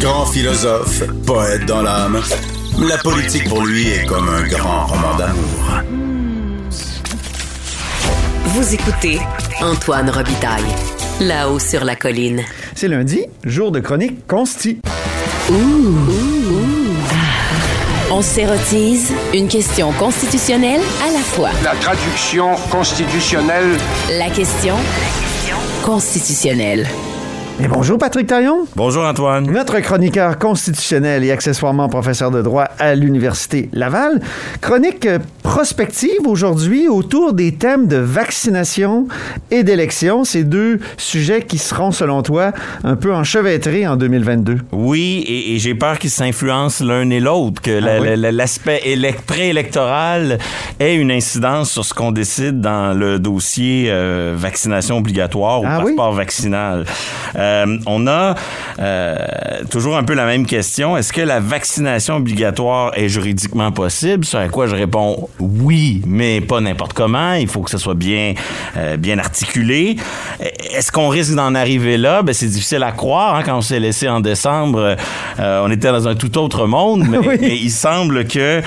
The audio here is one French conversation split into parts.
Grand philosophe, poète dans l'âme, la politique pour lui est comme un grand roman d'amour. Vous écoutez Antoine Robitaille, là-haut sur la colline. C'est lundi, jour de chronique consti. On s'érotise une question constitutionnelle à la fois. La traduction constitutionnelle. La question constitutionnelle. Et bonjour Patrick Taillon, Bonjour Antoine. notre chroniqueur constitutionnel et accessoirement professeur de droit à l'Université Laval. Chronique euh, prospective aujourd'hui autour des thèmes de vaccination et d'élection, ces deux sujets qui seront selon toi un peu enchevêtrés en 2022. Oui, et, et j'ai peur qu'ils s'influencent l'un et l'autre, que Ah la- l'aspect élec- préélectoral ait une incidence sur ce qu'on décide dans le dossier euh, vaccination obligatoire ou Ah oui? passeport vaccinal. Euh, on a euh, toujours un peu la même question. Est-ce que la vaccination obligatoire est juridiquement possible? Sur à quoi je réponds oui, mais pas n'importe comment. Il faut que ce soit bien, euh, bien articulé. Est-ce qu'on risque d'en arriver là? Ben, c'est difficile à croire. hein, quand on s'est laissé en décembre, euh, on était dans un tout autre monde, mais, Oui. mais il semble que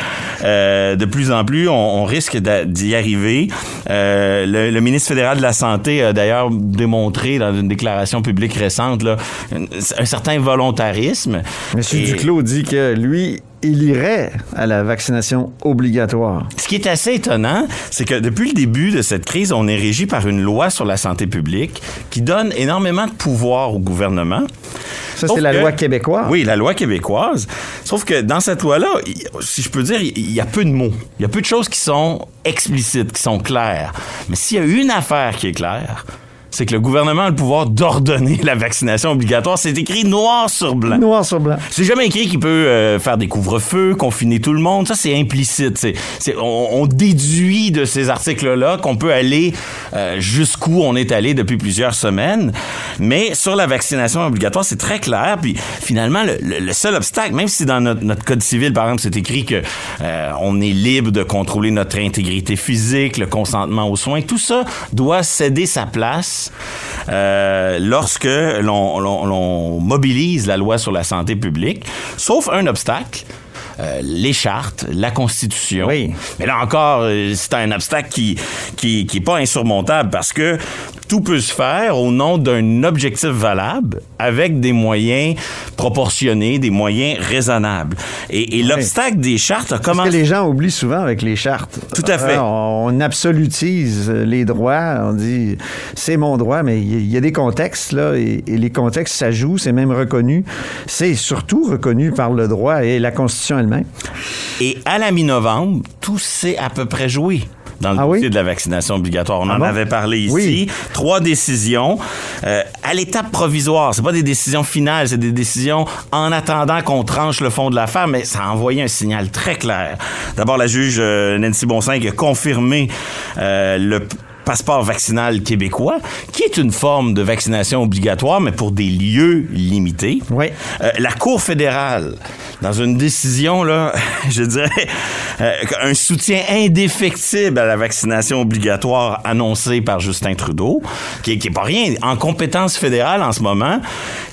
euh, de plus en plus, on, on risque d'y arriver. Euh, le, le ministre fédéral de la Santé a d'ailleurs démontré dans une déclaration publique récente là, un, certain volontarisme. Monsieur Et- Duclos dit que lui, il irait à la vaccination obligatoire. Ce qui est assez étonnant, c'est que depuis le début de cette crise, on est régi par une loi sur la santé publique qui donne énormément de pouvoir au gouvernement. Ça, c'est la que- loi québécoise. Oui, la loi québécoise. Sauf que dans cette loi-là, il- si je peux dire, il y a peu de mots. Il y a peu de choses qui sont explicites, qui sont claires. Mais s'il y a une affaire qui est claire, c'est que le gouvernement a le pouvoir d'ordonner la vaccination obligatoire. C'est écrit noir sur blanc. Noir sur blanc. C'est jamais écrit qu'il peut euh, faire des couvre-feux, confiner tout le monde. Ça, c'est implicite. C'est, c'est- on, on déduit de ces articles-là qu'on peut aller euh, jusqu'où on est allé depuis plusieurs semaines. Mais sur la vaccination obligatoire, c'est très clair. Puis finalement, le, le- le seul obstacle, même si dans notre, notre code civil, par exemple, c'est écrit que euh, on est libre de contrôler notre intégrité physique, le consentement aux soins, tout ça doit céder sa place euh, lorsque l'on, mobilise la loi sur la santé publique, sauf un obstacle. euh, les chartes, la Constitution. Oui. Mais là encore, euh, c'est un obstacle qui, qui, qui est pas insurmontable parce que tout peut se faire au nom d'un objectif valable avec des moyens proportionnés, des moyens raisonnables. Et, et l'obstacle des chartes a commencé... que les gens oublient souvent avec les chartes. Tout à fait. Euh, On absolutise les droits. On dit c'est mon droit, mais il y, il y a des contextes, là, et, et les contextes, ça joue, c'est même reconnu. C'est surtout reconnu par le droit et la Constitution elle-même. Et à la mi-novembre, tout s'est à peu près joué dans le Ah dossier oui? de la vaccination obligatoire. On Ah en bon? avait parlé ici. Oui. Trois décisions euh, à l'étape provisoire. C'est pas des décisions finales, c'est des décisions en attendant qu'on tranche le fond de l'affaire, mais ça a envoyé un signal très clair. D'abord, la juge euh, Nancy Bonsin qui a confirmé euh, le passeport vaccinal québécois, qui est une forme de vaccination obligatoire, mais pour des lieux limités. Oui. Euh, la Cour fédérale, dans une décision, là, je dirais, euh, un soutien indéfectible à la vaccination obligatoire annoncée par Justin Trudeau, qui, est- qui est pas rien. En compétence fédérale en ce moment,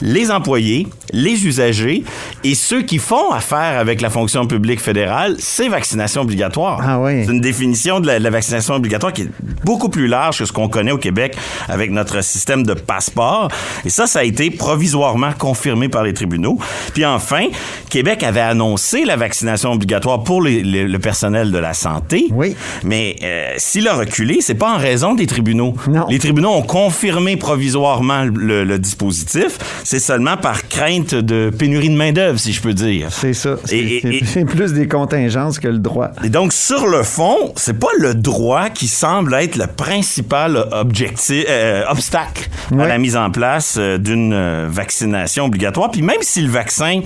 les employés, les usagers et ceux qui font affaire avec la fonction publique fédérale, c'est vaccination obligatoire. Ah oui. C'est une définition de la, de la vaccination obligatoire qui est beaucoup plus large que ce qu'on connaît au Québec avec notre système de passeport. Et ça, ça a été provisoirement confirmé par les tribunaux. Puis enfin, Québec avait annoncé la vaccination obligatoire pour les- les- le personnel de la santé. Oui. Mais euh, s'il a reculé, c'est pas en raison des tribunaux. Non. Les tribunaux ont confirmé provisoirement le, le dispositif. C'est seulement par crainte de pénurie de main-d'œuvre, si je peux dire. C'est ça. C'est plus des contingences que le droit. et donc, sur le fond, c'est pas le droit qui semble être le principal objectif, euh, obstacle à la mise en place euh, d'une euh, vaccination obligatoire. Puis même si le vaccin,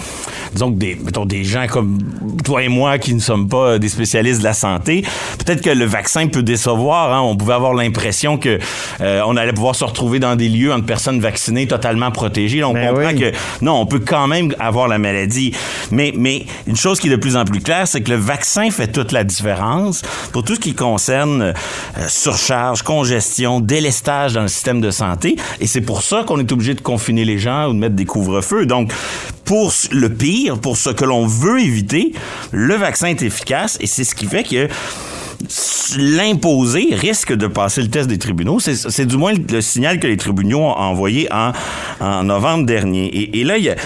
disons que des, mettons, des gens comme toi et moi qui ne sommes pas des spécialistes de la santé, peut-être que le vaccin peut décevoir. hein. On pouvait avoir l'impression que euh, on allait pouvoir se retrouver dans des lieux entre personnes vaccinées totalement protégées. Là, on Ben comprend oui. que non, on peut quand même avoir la maladie. Mais, mais une chose qui est de plus en plus claire, c'est que le vaccin fait toute la différence pour tout ce qui concerne euh, surcharge, congestion, délestage dans le système de santé. Et c'est pour ça qu'on est obligé de confiner les gens ou de mettre des couvre-feux. Donc, pour le pire, pour ce que l'on veut éviter, le vaccin est efficace et c'est ce qui fait que l'imposer risque de passer le test des tribunaux. C'est du moins le signal que les tribunaux ont envoyé en, en novembre dernier. Et, et là, il y a,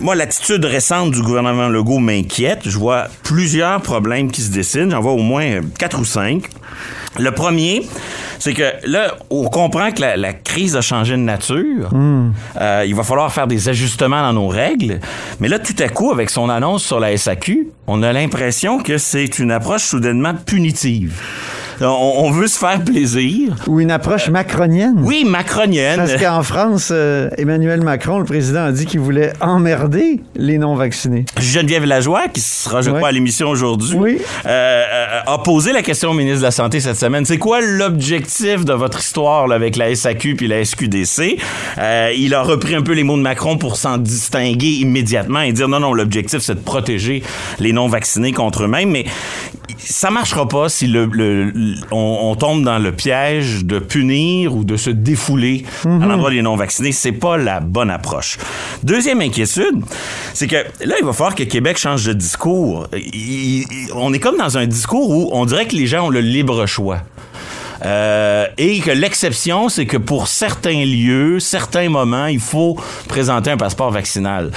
moi, l'attitude récente du gouvernement Legault m'inquiète. Je vois plusieurs problèmes qui se dessinent. J'en vois au moins quatre ou cinq. Le premier, c'est que là, on comprend que la, la, crise a changé de nature. Euh, il va falloir faire des ajustements dans nos règles. Mais là, tout à coup, avec son annonce sur la SAQ, on a l'impression que c'est une approche soudainement punitive. On, veut se faire plaisir. Ou une approche macronienne. Oui, macronienne. Parce qu'en France, euh, Emmanuel Macron, le président, a dit qu'il voulait emmerder les non-vaccinés. Geneviève Lajoie, qui sera, je Ouais. crois, à l'émission aujourd'hui, Oui. euh, euh, a posé la question au ministre de la Santé cette semaine. C'est quoi l'objectif de votre histoire là, avec la SAQ puis la SQDC? Euh, il a repris un peu les mots de Macron pour s'en distinguer immédiatement et dire non, non, l'objectif, c'est de protéger les non-vaccinés contre eux-mêmes. Mais ça marchera pas si le, le- le- on, on tombe dans le piège de punir ou de se défouler à l'endroit des non-vaccinés. C'est pas la bonne approche. Deuxième inquiétude, c'est que là, il va falloir que Québec change de discours. Il- il- on est comme dans un discours où on dirait que les gens ont le libre choix. Euh, et que l'exception, c'est que pour certains lieux, certains moments, il faut présenter un passeport vaccinal.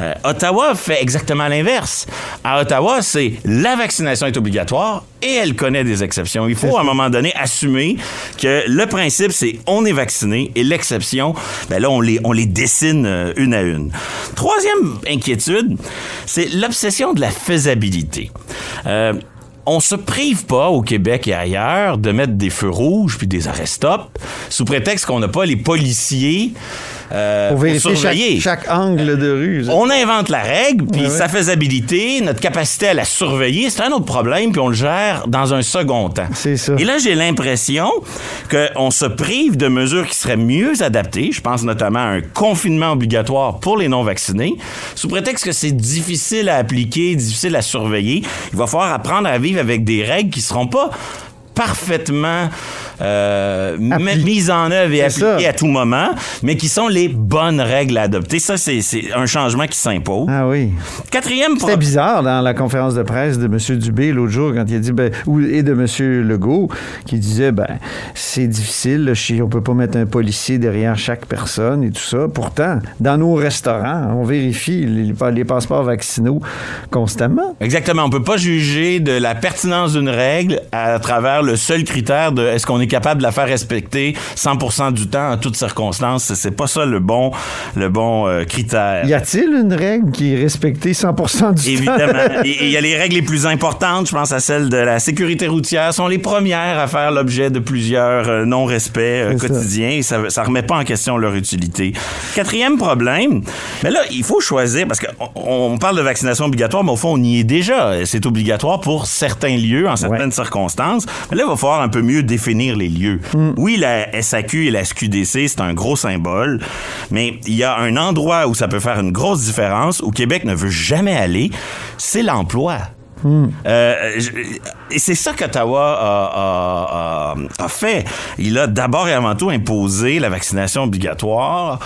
Euh, Ottawa fait exactement l'inverse. À Ottawa, c'est la vaccination est obligatoire et elle connaît des exceptions. Il faut à un moment donné assumer que le principe, c'est on est vacciné et l'exception, ben là, on les, on les dessine euh, une à une. Troisième inquiétude, c'est l'obsession de la faisabilité. Euh, on se prive pas au Québec et ailleurs de mettre des feux rouges puis des arrêts-stop sous prétexte qu'on n'a pas les policiers euh, Pour pour vérifier surveiller. chaque, chaque angle de rue. On invente la règle, puis ouais. sa faisabilité, notre capacité à la surveiller, c'est un autre problème, puis on le gère dans un second temps. C'est ça. Et là, j'ai l'impression qu'on se prive de mesures qui seraient mieux adaptées. Je pense notamment à un confinement obligatoire pour les non-vaccinés, sous prétexte que c'est difficile à appliquer, difficile à surveiller. Il va falloir apprendre à vivre avec des règles qui seront pas parfaitement euh, mises en œuvre et appliquées ça. à tout moment, mais qui sont les bonnes règles à adopter. Ça, c'est un changement qui s'impose. Ah oui. Quatrième C'était problème. bizarre dans la conférence de presse de M. Dubé l'autre jour quand il a dit ben, ou, et de M. Legault qui disait ben c'est difficile, on peut pas mettre un policier derrière chaque personne et tout ça. Pourtant, dans nos restaurants, on vérifie les, les passeports vaccinaux constamment. Exactement. On peut pas juger de la pertinence d'une règle à travers le seul critère de est-ce qu'on est capable de la faire respecter 100% du temps en toutes circonstances. C'est- pas ça le bon, le bon euh, critère. Y a-t-il une règle qui est respectée 100% du temps? Évidemment. Il y a les règles les plus importantes, je pense à celle de la sécurité routière, sont les premières à faire l'objet de plusieurs euh, non-respects euh, C'est ça. quotidiens et ça, ça remet pas en question leur utilité. Quatrième problème, mais là, il faut choisir parce qu'on on parle de vaccination obligatoire, mais au fond, on y est déjà. C'est obligatoire pour certains lieux, en certaines circonstances. Là, il va falloir un peu mieux définir les lieux. Oui, la SAQ et la SQDC, c'est un gros symbole, mais il y a un endroit où ça peut faire une grosse différence, où Québec ne veut jamais aller, c'est l'emploi. Euh, je- et c'est ça qu'Ottawa a, a- a- a fait. Il a d'abord et avant tout imposé la vaccination obligatoire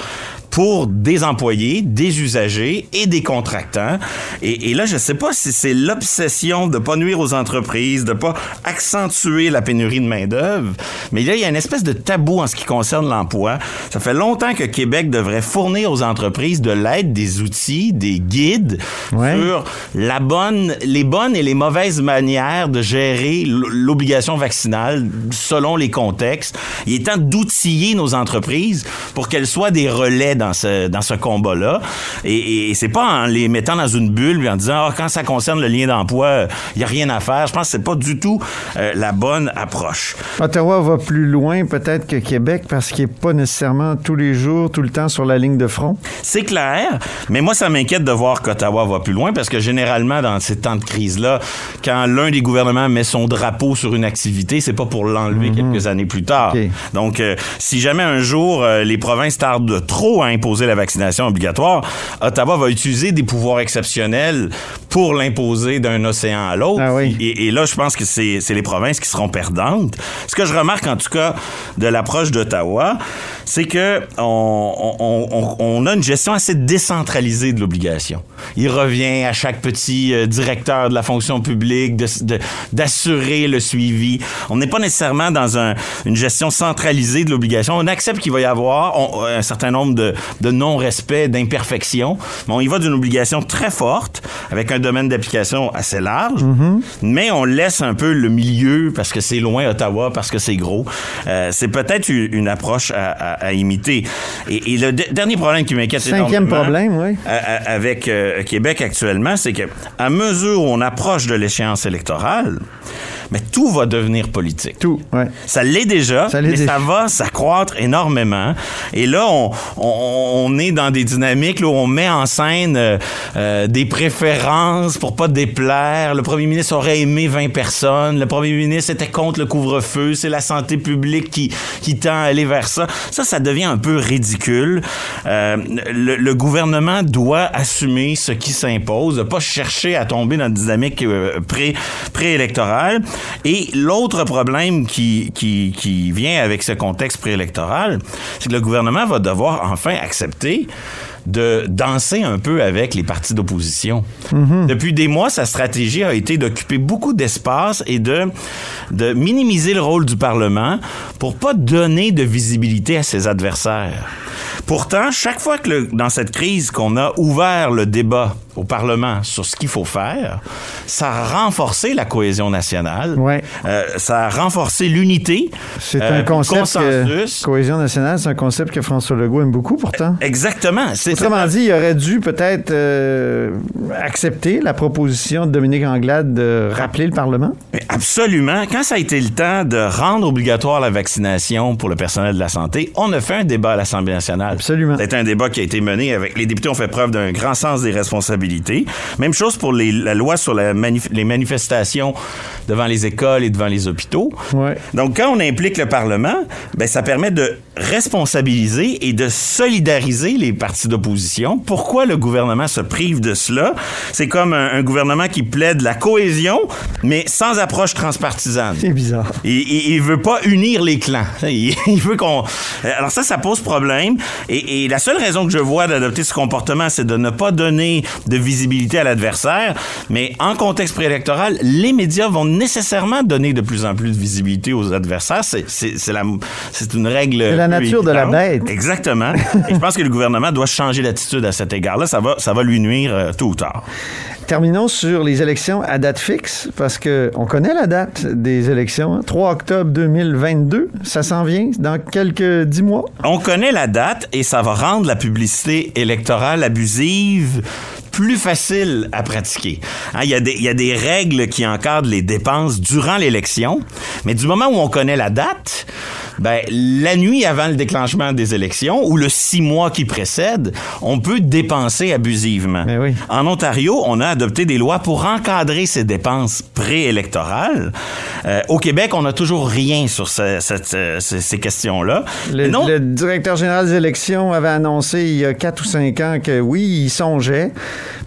pour des employés, des usagers et des contractants. Et, et là, je ne sais pas si c'est l'obsession de pas nuire aux entreprises, de pas accentuer la pénurie de main-d'œuvre, mais là, il y a une espèce de tabou en ce qui concerne l'emploi. Ça fait longtemps que Québec devrait fournir aux entreprises de l'aide, des outils, des guides Ouais. sur la bonne, les bonnes et les mauvaises manières de gérer l'obligation vaccinale selon les contextes. Il est temps d'outiller nos entreprises pour qu'elles soient des relais dans ce, dans ce combat-là. Et, et c'est pas en les mettant dans une bulle et en disant, ah, quand ça concerne le lien d'emploi, il y a rien à faire. Je pense que c'est pas du tout euh, la bonne approche. Ottawa va plus loin peut-être que Québec parce qu'il n'est pas nécessairement tous les jours, tout le temps sur la ligne de front. C'est clair, mais moi, ça m'inquiète de voir qu'Ottawa va plus loin parce que généralement, dans ces temps de crise-là, quand l'un des gouvernements met son drapeau sur une activité, c'est pas pour l'enlever quelques années plus tard. Donc, euh, si jamais un jour euh, les provinces tardent trop à imposer la vaccination obligatoire, Ottawa va utiliser des pouvoirs exceptionnels pour l'imposer d'un océan à l'autre. Ah oui. et, et là, je pense que c'est les provinces qui seront perdantes. Ce que je remarque, en tout cas, de l'approche d'Ottawa, c'est que on, on- on- on a une gestion assez décentralisée de l'obligation. Il revient à chaque petit euh, directeur de la fonction publique de- de- d'assurer le suivi. On n'est pas nécessairement dans un- une gestion centralisée de l'obligation. On accepte qu'il va y avoir on- un certain nombre de, de non-respect, d'imperfections. Mais on y va d'une obligation très forte, avec un domaine d'application assez large, mais on laisse un peu le milieu parce que c'est loin Ottawa, parce que c'est gros. Euh, c'est peut-être une approche à, à- à imiter. Et, et le de- dernier problème qui m'inquiète Cinquième énormément, problème, oui. à- à- avec euh, Québec actuellement, c'est que à mesure où on approche de l'échéance électorale, mais tout va devenir politique. Tout, ouais. Ça l'est déjà, Ça l'est mais déjà. ça va s'accroître énormément. Et là, on, on- on est dans des dynamiques là, où on met en scène euh, euh, des préférences pour pas déplaire. Le premier ministre aurait aimé 20 personnes. Le premier ministre était contre le couvre-feu. C'est la santé publique qui, qui tend à aller vers ça. Ça, ça devient un peu ridicule. Euh, le, le gouvernement doit assumer ce qui s'impose, pas chercher à tomber dans une dynamique pré, préélectorale. Et l'autre problème qui, qui, vient avec ce contexte préélectoral, c'est que le gouvernement va devoir enfin accepter de danser un peu avec les partis d'opposition. Depuis des mois, sa stratégie a été d'occuper beaucoup d'espace et de, de minimiser le rôle du Parlement pour pas donner de visibilité à ses adversaires. Pourtant, chaque fois que le- dans cette crise qu'on a ouvert le débat au Parlement sur ce qu'il faut faire, ça a renforcé la cohésion nationale. Ouais. Euh, ça a renforcé l'unité. C'est euh, un concept consensus. que, cohésion nationale, c'est un concept que François Legault aime beaucoup pourtant. Exactement. C'est Autrement dit, il aurait dû peut-être euh, accepter la proposition de Dominique Anglade de rappeler le Parlement. Mais Absolument. Quand ça a été le temps de rendre obligatoire la vaccination pour le personnel de la santé, on a fait un débat à l'Assemblée nationale. Absolument. C'est un débat qui a été mené avec les députés ont fait preuve d'un grand sens des responsabilités. Même chose pour les- la loi sur la manif- les manifestations devant les écoles et devant les hôpitaux. Ouais. Donc, quand on implique le Parlement, ben, ça permet de responsabiliser et de solidariser les partis d'opposition. Pourquoi le gouvernement se prive de cela? C'est comme un, un gouvernement qui plaide la cohésion, mais sans approche transpartisane. C'est bizarre. Il, il veut pas unir les clans. Il, il veut qu'on. Alors ça, ça pose problème. Et, et la seule raison que je vois d'adopter ce comportement, c'est de ne pas donner de visibilité à l'adversaire. Mais en contexte préélectoral, les médias vont nécessairement donner de plus en plus de visibilité aux adversaires. C'est, une règle. C'est la nature de la bête. Exactement. et je pense que le gouvernement doit changer d'attitude à cet égard-là. Ça va, ça va lui nuire euh, tôt ou tard. Terminons sur les élections à date fixe, parce que on connaît la date des élections. hein. 3 octobre 2022, ça s'en vient dans quelques dix mois? On connaît la date et ça va rendre la publicité électorale abusive plus facile à pratiquer. Hein, il y a des règles qui encadrent les dépenses durant l'élection, mais du moment où on connaît la date, ben, la nuit avant le déclenchement des élections ou le six mois qui précède, on peut dépenser abusivement. Ben oui. En Ontario, on a adopté des lois pour encadrer ces dépenses préélectorales. Euh, au Québec, on n'a toujours rien sur ce- cette- ces, questions-là. Le, Non, le directeur général des élections avait annoncé il y a quatre ou cinq ans que oui, il songeait.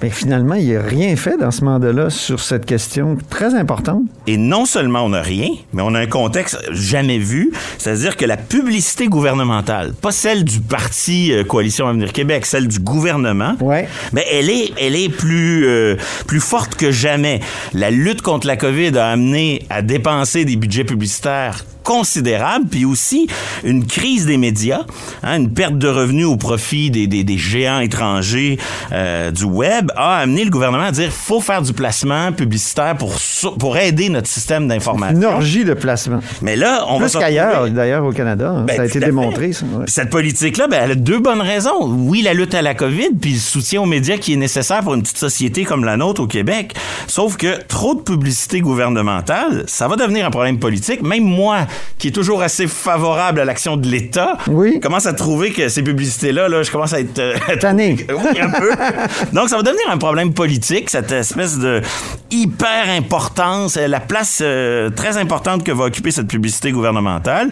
Mais finalement, il n'a rien fait dans ce mandat-là sur cette question très importante. Et non seulement on n'a rien, mais on a un contexte jamais vu, c'est-à-dire que la publicité gouvernementale, pas celle du parti euh, Coalition Avenir Québec, celle du gouvernement, Ouais. ben elle est, elle est plus, euh, plus forte que jamais. La lutte contre la COVID a amené à dépenser des budgets publicitaires considérables, puis aussi une crise des médias, hein, une perte de revenus au profit des, des, des géants étrangers euh, du web a amené le gouvernement à dire faut faire du placement publicitaire pour, pour aider notre système Une d'information. orgie de placement. Mais là, on Plus qu'ailleurs, d'ailleurs, au Canada. hein. ben, ça a été démontré, ça. ouais. Cette politique-là, ben, elle a deux bonnes raisons. Oui, la lutte à la COVID, puis le soutien aux médias qui est nécessaire pour une petite société comme la nôtre au Québec. Sauf que trop de publicité gouvernementale, ça va devenir un problème politique. Même moi, qui est toujours assez favorable à l'action de l'État, Oui. commence à trouver que ces publicités-là, là, je commence à être... euh, Tanné. oui, un peu. Donc, ça va devenir un problème politique, cette espèce de hyper importance, euh, la place euh, très importante que va occuper cette publicité gouvernementale.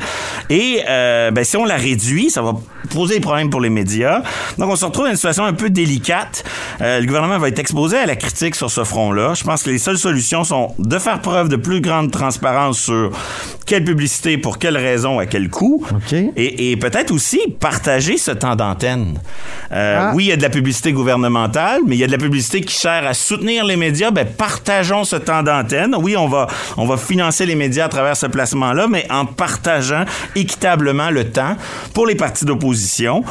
Et euh, ben, si on la réduit, ça va poser des problèmes pour les médias. Donc, on se retrouve dans une situation un peu délicate. Euh, le gouvernement va être exposé à la critique sur ce front-là. Je pense que les seules solutions sont de faire preuve de plus grande transparence sur quelle publicité, pour quelle raison, à quel coût. Et peut-être aussi partager ce temps d'antenne. Euh, Ah. Oui, il y a de la publicité gouvernementale, mais il y a de la publicité qui sert à soutenir les médias. Ben, partageons ce temps d'antenne. Oui, on va, on va financer les médias à travers ce placement-là, mais en partageant équitablement le temps pour les partis d'opposition.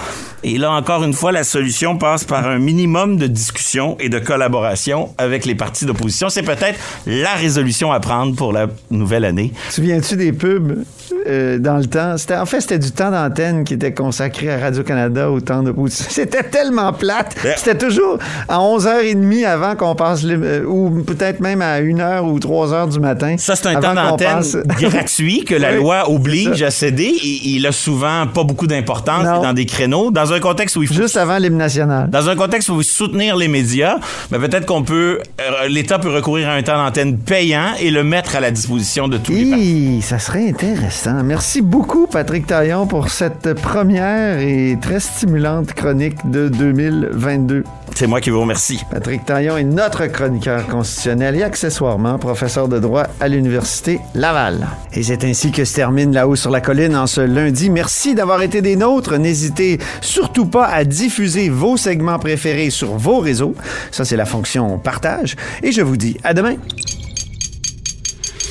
Et là, encore une fois, la solution passe par un minimum de discussion et de collaboration avec les partis d'opposition. C'est peut-être la résolution à prendre pour la nouvelle année. Tu viens-tu des pubs euh, dans le temps? C'était, en fait, c'était du temps d'antenne qui était consacré à Radio-Canada au temps de... C'était tellement plate. Yeah. C'était toujours à 11h30 avant qu'on passe... les- euh, ou peut-être même à 1h ou 3h du matin. Ça, c'est un temps d'antenne passe- gratuit que la Oui, loi oblige à céder. Et il a souvent pas beaucoup d'importance dans des créneaux. Dans un contexte où il faut Juste avant l'hymne national. dans un contexte où il faut soutenir les médias, ben peut-être qu'on peut, euh, l'État peut recourir à un temps d'antenne payant et le mettre à la disposition de tous les partis. Hi, ça serait intéressant. Merci beaucoup, Patrick Taillon, pour cette première et très stimulante chronique de 2022. C'est moi qui vous remercie. Patrick Taillon est notre chroniqueur constitutionnel et accessoirement professeur de droit à l'Université Laval. Et c'est ainsi que se termine La Haut sur la Colline en ce lundi. Merci d'avoir été des nôtres. N'hésitez surtout pas à diffuser vos segments préférés sur vos réseaux. Ça, c'est la fonction partage. Et je vous dis à demain.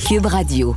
Cube Radio.